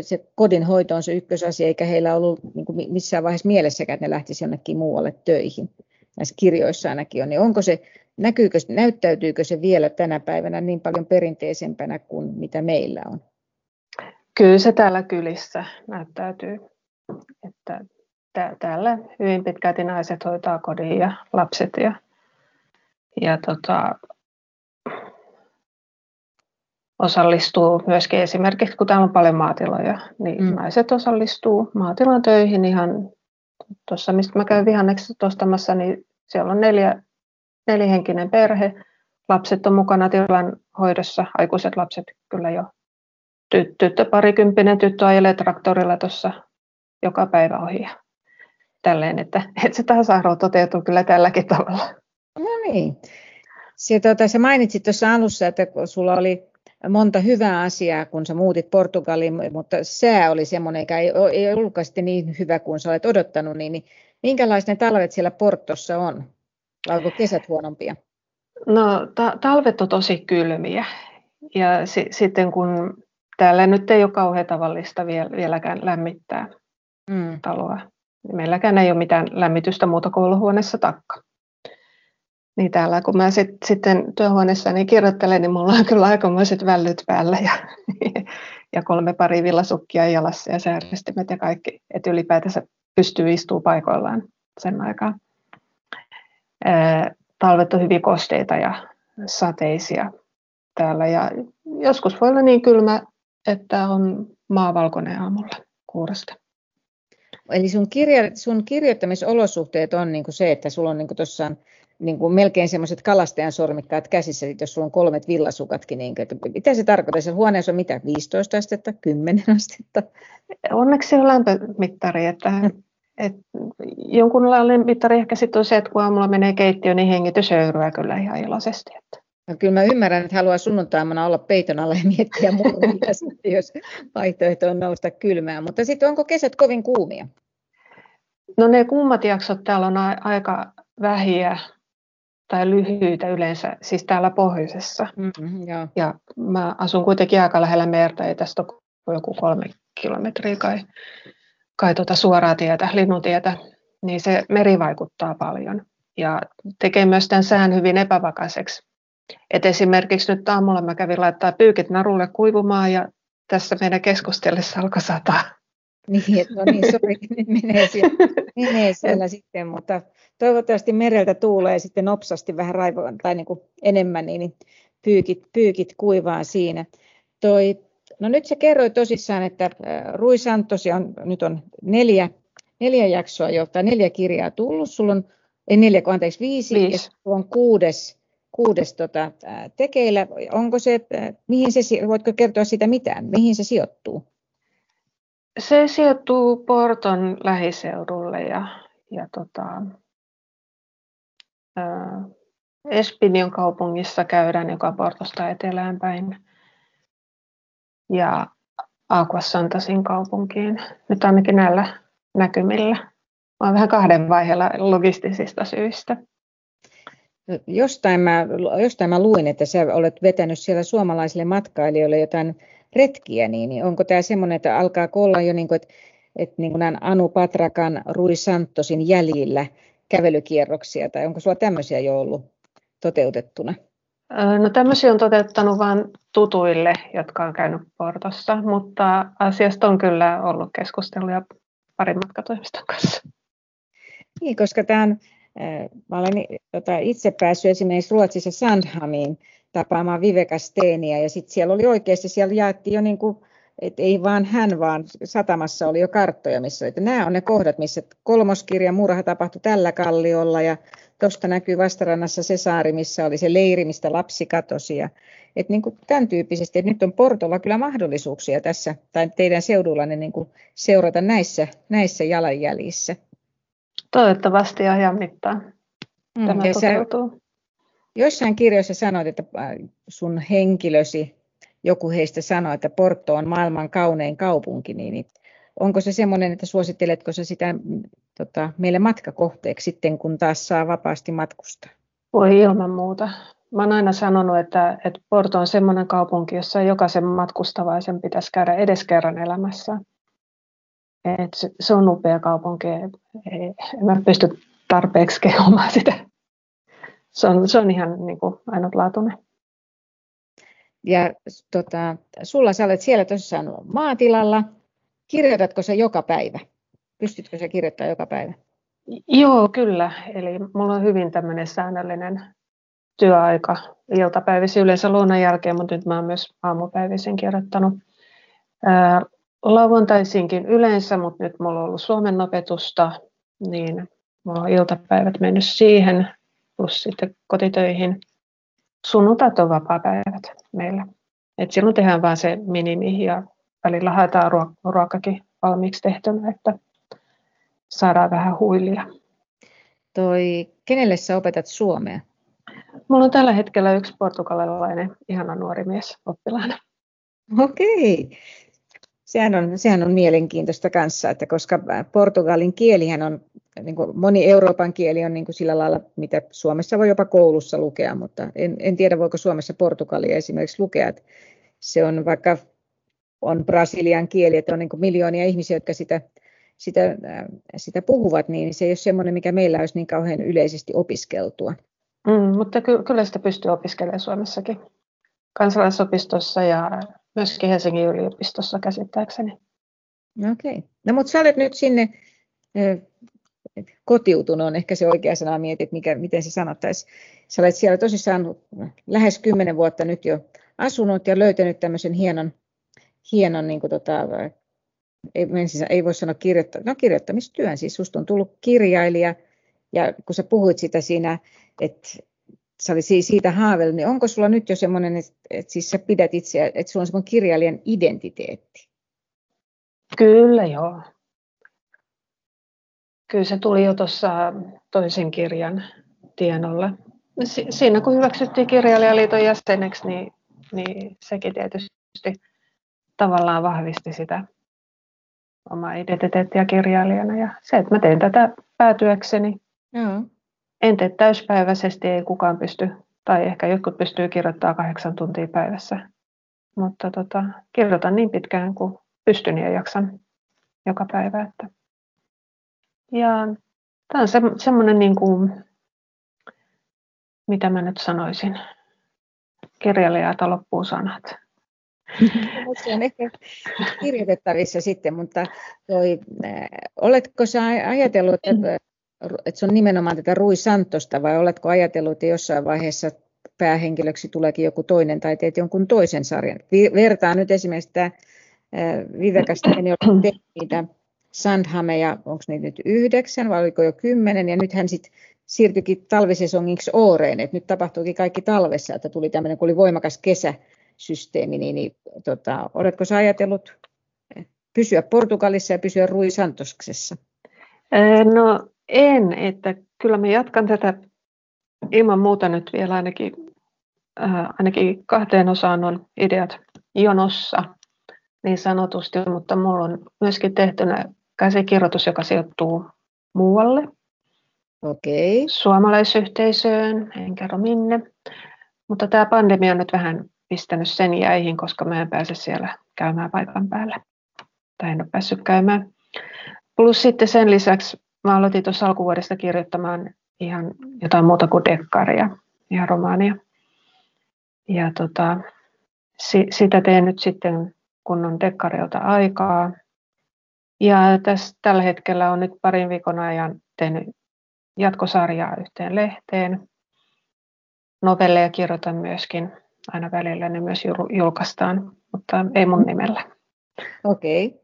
se kodin hoito on se ykkösasia, eikä heillä ollut niin kuin missään vaiheessa mielessäkään, että ne lähtisivät jonnekin muualle töihin. Näissä kirjoissa ainakin on. Niin onko se, näkyykö, näyttäytyykö se vielä tänä päivänä niin paljon perinteisempänä kuin mitä meillä on? Kyllä se täällä kylissä näyttäytyy. Että täällä hyvin pitkälti naiset hoitaa kodin ja lapset ja ja tota, osallistuu myöskin esimerkiksi, kun täällä on paljon maatiloja, niin mm. naiset osallistuu maatilan töihin ihan tuossa, mistä mä käyn vihanneksi ostamassa, niin siellä on neljä, nelihenkinen perhe, lapset on mukana tilan hoidossa, aikuiset lapset kyllä jo. Tyttö, parikymppinen tyttö ajelee traktorilla tuossa joka päivä ohi. Tälleen, että, että se tasa-arvo toteutuu kyllä tälläkin tavalla. No niin. Se, tuota, sä mainitsit tuossa alussa, että sulla oli monta hyvää asiaa, kun sä muutit Portugaliin, mutta sää oli semmoinen, joka ei, ei ollutkaan sitten niin hyvä kuin sä olet odottanut, niin, niin minkälaista ne talvet siellä Portossa on? Vai onko kesät huonompia? No ta- talvet on tosi kylmiä ja si- sitten kun täällä nyt ei ole kauhean tavallista vielä, vieläkään lämmittää mm. taloa, meilläkään ei ole mitään lämmitystä muuta kuin olohuoneessa takka. Niin täällä kun mä sit, sitten työhuoneessani kirjoittelen, niin mulla on kyllä aikamoiset vällyt päällä ja, [laughs] ja kolme pari villasukkia jalassa ja sääristimet ja kaikki. Että ylipäätänsä pystyy istuu paikoillaan sen aikaa. Talvet on hyvin kosteita ja sateisia täällä ja joskus voi olla niin kylmä, että on maavalkoinen aamulla kuurosta. Eli sun, kirja, sun kirjoittamisolosuhteet on niin kuin se, että sulla on niin tuossa niin kuin melkein semmoiset kalastajan sormikkaat käsissä, jos sulla on kolmet villasukatkin. Niin, että mitä se tarkoittaa? Se huoneessa on mitä? 15 astetta, 10 [laughs] astetta? Onneksi on lämpömittari, että, että jonkunlainen mittari ehkä sitten on se, että kun aamulla menee keittiöön, niin hengitys höyryää kyllä ihan iloisesti. Että. No kyllä mä ymmärrän, että haluaa sunnuntaimana olla peiton alla ja miettiä [laughs] sitten, jos vaihtoehto on nousta kylmään. Mutta sitten onko kesät kovin kuumia? No ne kuumat jaksot täällä on aika vähiä tai lyhyitä yleensä, siis täällä pohjoisessa. Mm-hmm, joo. Ja mä asun kuitenkin aika lähellä merta, ei tästä ole joku kolme kilometriä kai, kai tuota suoraa tietä, linnutietä, niin se meri vaikuttaa paljon ja tekee myös tämän sään hyvin epävakaiseksi. Et esimerkiksi nyt aamulla mä kävin laittaa pyykit narulle kuivumaan ja tässä meidän keskustellessa alkoi sataa. Niin, että no niin, sori, [laughs] menee siellä, menee siellä sitten, mutta toivottavasti mereltä tuulee sitten nopsasti vähän raivoa tai niin kuin enemmän, niin pyykit, pyykit kuivaa siinä. Toi, no nyt se kerroi tosissaan, että äh, Rui Santosi on, nyt on neljä, neljä jaksoa jo, tai neljä kirjaa tullut. Sulla on, ei neljä, anteeksi, viisi, viisi. ja sulla on kuudes, kuudes tota, tekeillä. Onko se, mihin se, voitko kertoa siitä mitään, mihin se sijoittuu? Se sijoittuu Porton lähiseudulle ja, ja tota, Espinion kaupungissa käydään, joka Portosta etelään päin. Ja Aquasantasin kaupunkiin, nyt ainakin näillä näkymillä. Mä olen vähän kahden vaiheella logistisista syistä. Jostain mä, jostain mä luin, että sä olet vetänyt siellä suomalaisille matkailijoille jotain retkiä, niin, onko tämä semmoinen, että alkaa olla jo niin kuin, että, että niin kuin Anu Patrakan, Rui Santosin jäljillä kävelykierroksia, tai onko sulla tämmöisiä jo ollut toteutettuna? No tämmöisiä on toteuttanut vain tutuille, jotka on käynyt Portossa, mutta asiasta on kyllä ollut keskusteluja parin matkatoimiston kanssa. Niin, koska tämän, mä olen tota, itse päässyt esimerkiksi Ruotsissa Sandhamiin tapaamaan Viveka Steeniä, ja sitten siellä oli oikeasti, siellä jaettiin jo niin kuin et ei vaan hän, vaan satamassa oli jo karttoja, missä että nämä on ne kohdat, missä kolmoskirjan murha tapahtui tällä kalliolla ja tuosta näkyy vastarannassa se saari, missä oli se leiri, mistä lapsi katosi. Ja, et niin kuin tämän tyyppisesti, että nyt on Portolla kyllä mahdollisuuksia tässä, tai teidän seudullanne niin kuin seurata näissä, näissä jalanjäljissä. Toivottavasti ajan mittaan mm, tämä toteutuu. Sä, joissain kirjoissa sanoit, että äh, sun henkilösi joku heistä sanoi, että Porto on maailman kaunein kaupunki, niin onko se semmoinen, että suositteletko se sitä tota, meille matkakohteeksi sitten, kun taas saa vapaasti matkustaa? Voi ilman muuta. Mä oon aina sanonut, että, että Porto on semmoinen kaupunki, jossa jokaisen matkustavaisen pitäisi käydä edes kerran elämässä. Et se, se on upea kaupunki. En mä pysty tarpeeksi kehomaan sitä. Se on, se on ihan niin kuin ainutlaatuinen. Ja tota, sulla sä olet siellä tosissaan maatilalla. Kirjoitatko sä joka päivä? Pystytkö sä kirjoittamaan joka päivä? Joo, kyllä. Eli mulla on hyvin tämmöinen säännöllinen työaika iltapäivisin yleensä lounan jälkeen, mutta nyt mä oon myös aamupäivisin kirjoittanut. Lauantaisinkin yleensä, mutta nyt mulla on ollut suomen opetusta, niin mulla on iltapäivät mennyt siihen, plus sitten kotitöihin sunnuntait on vapaa-päivät meillä. Et silloin tehdään vain se minimi ja välillä haetaan ruokakin valmiiksi tehtynä, että saadaan vähän huilia. Toi, kenelle sä opetat suomea? Mulla on tällä hetkellä yksi portugalilainen ihana nuori mies oppilaana. Okei. Sehän on, sehän on mielenkiintoista kanssa, että koska portugalin kielihän on niin kuin moni Euroopan kieli on niin kuin sillä lailla, mitä Suomessa voi jopa koulussa lukea, mutta en, en tiedä, voiko Suomessa portugalia esimerkiksi lukea. Että se on vaikka on brasilian kieli, että on niin kuin miljoonia ihmisiä, jotka sitä, sitä, äh, sitä puhuvat, niin se ei ole semmoinen, mikä meillä olisi niin kauhean yleisesti opiskeltua. Mm, mutta ky- kyllä sitä pystyy opiskelemaan Suomessakin. Kansalaisopistossa ja myöskin Helsingin yliopistossa käsittääkseni. Okei. Okay. No mutta sä olet nyt sinne kotiutunut on ehkä se oikea sana, mietit, mikä, miten se sanottaisiin. Sä olet siellä tosissaan lähes kymmenen vuotta nyt jo asunut ja löytänyt tämmöisen hienon, hienon niin kuin tota, ei, ei voi sanoa kirjoittaa, no kirjoittamistyön, siis susta on tullut kirjailija Ja kun sä puhuit sitä siinä, että sä oli siitä haaveillut, niin onko sulla nyt jo semmoinen, että, että siis sä pidät itseä, että sulla on semmoinen kirjailijan identiteetti? Kyllä joo. Kyllä se tuli jo tuossa toisen kirjan tienolla. Siinä kun hyväksyttiin kirjailijaliiton jäseneksi, niin, niin sekin tietysti tavallaan vahvisti sitä omaa identiteettiä kirjailijana. Ja se, että mä teen tätä päätyökseni. Joo. En tee täyspäiväisesti, ei kukaan pysty, tai ehkä jotkut pystyy kirjoittamaan kahdeksan tuntia päivässä. Mutta tota, kirjoitan niin pitkään kuin pystyn ja jaksan joka päivä. Että. Ja tämä on se, semmoinen, niin kuin, mitä mä nyt sanoisin, kirjailijalta loppuu sanat. se on ehkä kirjoitettavissa sitten, mutta toi, oletko sä ajatellut, että, että se on nimenomaan tätä Rui Santosta vai oletko ajatellut, että jossain vaiheessa päähenkilöksi tuleekin joku toinen tai teet jonkun toisen sarjan? Vertaan nyt esimerkiksi tämä Vivekasta, jolla tehnyt niitä Sandhameja, onko niitä nyt yhdeksän vai oliko jo kymmenen, ja nyt hän sitten siirtyikin talvisesongiksi Ooreen, että nyt tapahtuikin kaikki talvessa, että tuli tämmöinen, kun oli voimakas kesäsysteemi, niin, niin tota, oletko sä ajatellut pysyä Portugalissa ja pysyä Rui Santoksessa? No en, että kyllä mä jatkan tätä ilman muuta nyt vielä ainakin, äh, ainakin kahteen osaan on ideat jonossa niin sanotusti, mutta mulla on myöskin tehtynä käsikirjoitus, joka sijoittuu muualle. Okei. Suomalaisyhteisöön, en kerro minne. Mutta tämä pandemia on nyt vähän pistänyt sen jäihin, koska mä en pääse siellä käymään paikan päällä. Tai en ole päässyt käymään. Plus sitten sen lisäksi mä aloitin tuossa alkuvuodesta kirjoittamaan ihan jotain muuta kuin dekkaria, ihan romaania. Ja tota, si, sitä teen nyt sitten, kun on dekkarilta aikaa. Ja tässä, tällä hetkellä on nyt parin viikon ajan tehnyt jatkosarjaa yhteen lehteen. Novelleja kirjoitan myöskin aina välillä, ne myös julkaistaan, mutta ei mun nimellä. Okei. Okay.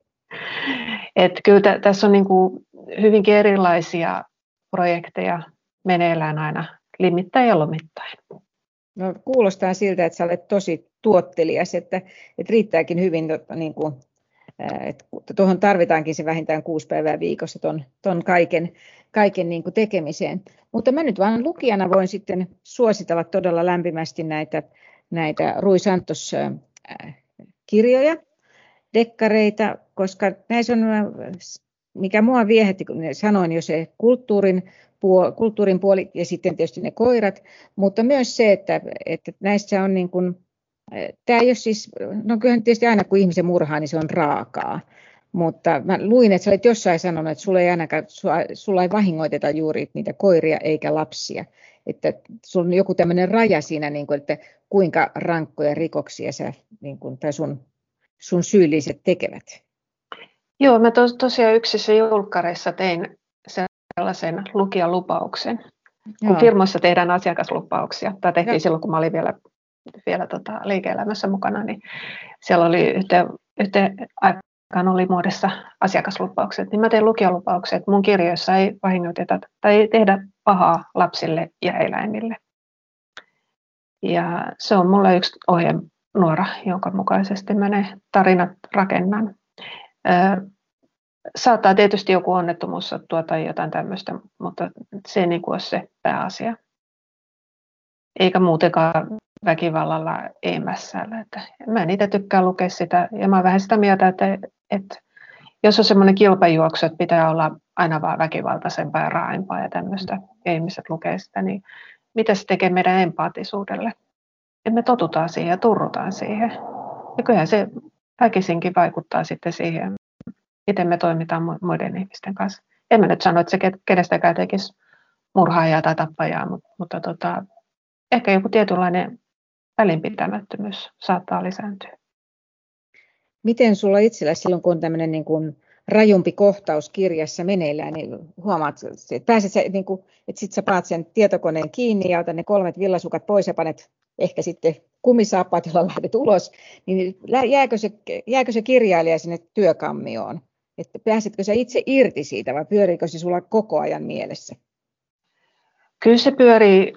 Et kyllä t- tässä on niin kuin hyvinkin erilaisia projekteja meneillään aina limittäin ja lomittain. No, kuulostaa siltä, että sä olet tosi tuottelias, että, että riittääkin hyvin niin kuin että tuohon tarvitaankin se vähintään kuusi päivää viikossa ton, ton kaiken, kaiken niin kuin tekemiseen. Mutta mä nyt vaan lukijana voin sitten suositella todella lämpimästi näitä, näitä Rui Santos kirjoja, dekkareita, koska näissä on, mikä mua viehätti, kun sanoin jo se kulttuurin, kulttuurin puoli ja sitten tietysti ne koirat, mutta myös se, että, että näissä on niin kuin, Tämä ei ole siis, no kyllähän tietysti aina kun ihmisen murhaa, niin se on raakaa. Mutta mä luin, että sä olet jossain sanonut, että sulla ei, ainakaan, sulla ei vahingoiteta juuri niitä koiria eikä lapsia. Että sulla on joku tämmöinen raja siinä, niin kuin, että kuinka rankkoja rikoksia sä, niin kuin, tai sun, sun syylliset tekevät. Joo, mä tos, tosiaan yksissä julkkareissa tein sellaisen lukijalupauksen. Kun Joo. firmoissa tehdään asiakaslupauksia, tai tehtiin Joo. silloin, kun mä olin vielä vielä tota, liike-elämässä mukana, niin siellä oli yhteen, yhteen aikaan oli muodossa asiakaslupaukset, niin mä tein lukijalupaukset. Mun kirjoissa ei vahingoiteta tai ei tehdä pahaa lapsille ja eläimille. Ja se on mulle yksi ohjenuora, jonka mukaisesti mä ne tarinat rakennan. Saattaa tietysti joku onnettomuus sattua tai jotain tämmöistä, mutta se ei niin kuin ole se pääasia. Eikä muutenkaan väkivallalla ei mässäillä. Että mä en itse tykkää lukea sitä ja mä oon vähän sitä mieltä, että, että jos on semmoinen kilpajuoksu, että pitää olla aina vaan väkivaltaisempaa ja raaempaa ja tämmöistä, ja ihmiset lukee sitä, niin mitä se tekee meidän empaattisuudelle? Et me totutaan siihen ja turrutaan siihen. Ja kyllähän se väkisinkin vaikuttaa sitten siihen, miten me toimitaan muiden ihmisten kanssa. En mä nyt sano, että se kenestäkään tekisi murhaajaa tai tappajaa, mutta, mutta tota, ehkä joku tietynlainen välinpitämättömyys saattaa lisääntyä. Miten sulla itsellä silloin, kun on tämmöinen niin kuin rajumpi kohtaus kirjassa meneillään, niin huomaat, että pääset sä, niin kuin, että sit sä paat sen tietokoneen kiinni ja otat ne kolmet villasukat pois ja panet ehkä sitten kumisaappaat, jolla lähdet ulos, niin jääkö se, jääkö se kirjailija sinne työkammioon? Että pääsetkö sä itse irti siitä vai pyöriikö se sulla koko ajan mielessä? Kyllä se pyörii,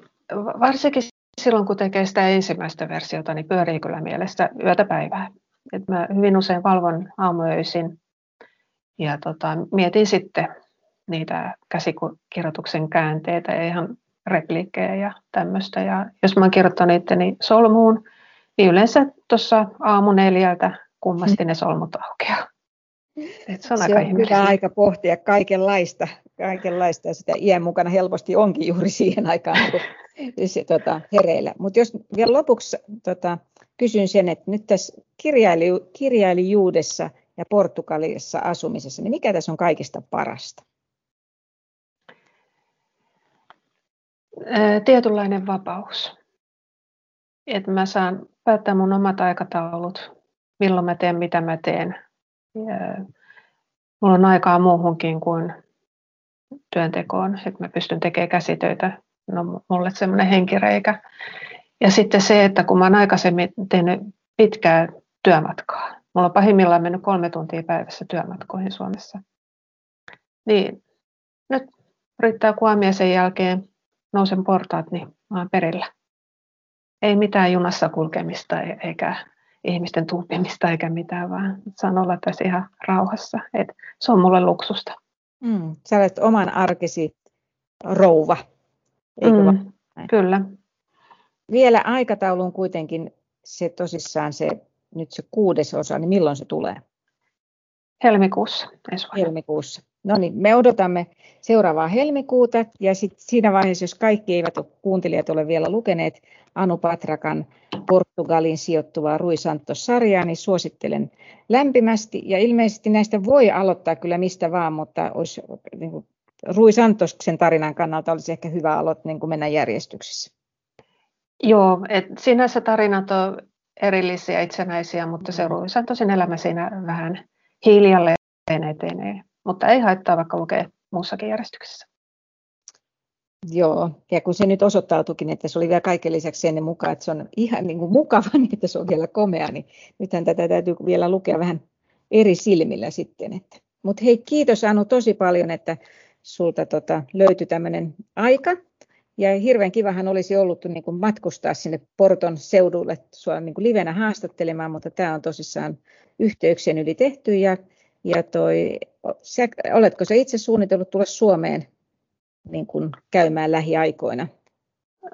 varsinkin silloin kun tekee sitä ensimmäistä versiota, niin pyörii kyllä mielessä yötä päivää. Et mä hyvin usein valvon aamuöisin ja tota, mietin sitten niitä käsikirjoituksen käänteitä ja ihan repliikkejä ja tämmöistä. Ja jos mä oon kirjoittanut itteni solmuun, niin yleensä tuossa aamu neljältä kummasti ne solmut aukeaa. Et se on, se aika on hyvä aika pohtia kaikenlaista, kaikenlaista ja sitä iän mukana helposti onkin juuri siihen aikaan kun se, tota, hereillä. Mutta jos vielä lopuksi tota, kysyn sen, että nyt tässä kirjaili, kirjailijuudessa ja Portugalissa asumisessa, niin mikä tässä on kaikista parasta? Tietynlainen vapaus. Että mä saan päättää mun omat aikataulut, milloin mä teen, mitä mä teen. Ja mulla on aikaa muuhunkin kuin työntekoon, että mä pystyn tekemään käsitöitä. No mulle semmoinen henkireikä. Ja sitten se, että kun mä oon aikaisemmin tehnyt pitkää työmatkaa, mulla on pahimmillaan mennyt kolme tuntia päivässä työmatkoihin Suomessa, niin nyt riittää kuamia sen jälkeen, nousen portaat, niin mä oon perillä. Ei mitään junassa kulkemista e- eikä ihmisten tuupimista eikä mitään, vaan saan olla tässä ihan rauhassa. Et se on mulle luksusta. Mm, sä olet oman arkesi rouva, eikö mm, Kyllä. Vielä aikatauluun kuitenkin se tosissaan se, nyt se kuudes osa, niin milloin se tulee? Helmikuussa. Helmikuussa. No niin, me odotamme seuraavaa helmikuuta ja sitten siinä vaiheessa, jos kaikki eivät ole, kuuntelijat ole vielä lukeneet Anu Patrakan Portugalin sijoittuvaa Rui Santos-sarjaa, niin suosittelen lämpimästi. Ja ilmeisesti näistä voi aloittaa kyllä mistä vaan, mutta olisi, niin kuin, Rui Santoksen tarinan kannalta olisi ehkä hyvä aloittaa niin kuin mennä järjestyksessä. Joo, et sinänsä tarinat on erillisiä, itsenäisiä, mutta se Rui Santosin elämä siinä vähän hiljalleen etenee. Mutta ei haittaa vaikka lukea muussakin järjestyksessä. Joo, ja kun se nyt osoittautuikin, että se oli vielä kaiken lisäksi ennen mukaan, että se on ihan niin kuin mukava, [laughs] niin että se on vielä komea, niin nythän tätä täytyy vielä lukea vähän eri silmillä sitten. Mutta hei, kiitos Anu tosi paljon, että sulta tota, löytyi tämmöinen aika. Ja hirveän kivahan olisi ollut niin kuin matkustaa sinne Porton seudulle sua niin kuin livenä haastattelemaan, mutta tämä on tosissaan yhteyksien yli tehty. Ja, ja toi, sä, oletko sä itse suunnitellut tulla Suomeen niin kuin käymään lähiaikoina?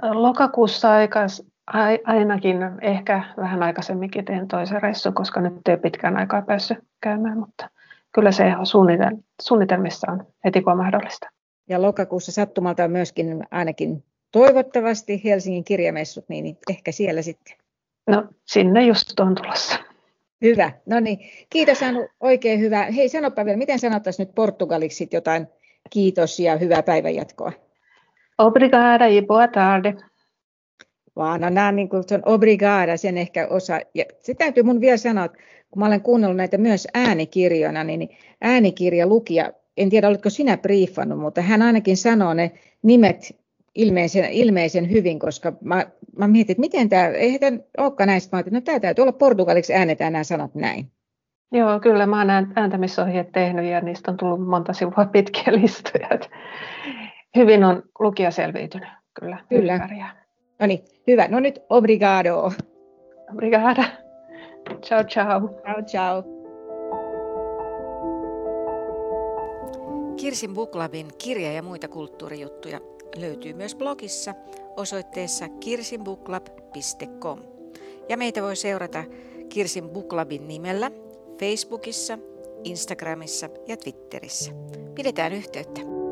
Lokakuussa aikas, ainakin, ehkä vähän aikaisemminkin teen toisen reissun, koska nyt ei pitkään aikaa päässyt käymään, mutta kyllä se suunnitel- suunnitelmissa on heti kun on mahdollista. Ja lokakuussa sattumalta on myöskin ainakin toivottavasti Helsingin kirjamessut, niin ehkä siellä sitten. No sinne just on tulossa. Hyvä. No niin, kiitos Anu, oikein hyvä. Hei sanopa vielä, miten sanottaisiin nyt portugaliksi jotain Kiitos ja hyvää päivänjatkoa. Obrigada e boa tarde. Vaan no nämä niin kuin, se on obrigada, sen ehkä osa. Ja se täytyy mun vielä sanoa, että kun mä olen kuunnellut näitä myös äänikirjoina, niin äänikirjalukija, en tiedä oletko sinä briefannut, mutta hän ainakin sanoo ne nimet ilmeisen, ilmeisen hyvin, koska mä, mä mietin, että miten tämä, eihän tämä olekaan näistä, mä että no tämä täytyy olla portugaliksi äänetään nämä sanat näin. Joo, kyllä mä olen ääntämisohjeet tehnyt ja niistä on tullut monta sivua [laughs] pitkiä listoja. Hyvin on lukija selviytynyt, kyllä. Kyllä. No niin, hyvä. No nyt obrigado. Obrigada. Ciao, ciao. Ciao, ciao. Kirsin Booklabin kirja- ja muita kulttuurijuttuja löytyy myös blogissa osoitteessa kirsinbooklab.com. Ja meitä voi seurata Kirsin Booklabin nimellä Facebookissa, Instagramissa ja Twitterissä. Pidetään yhteyttä.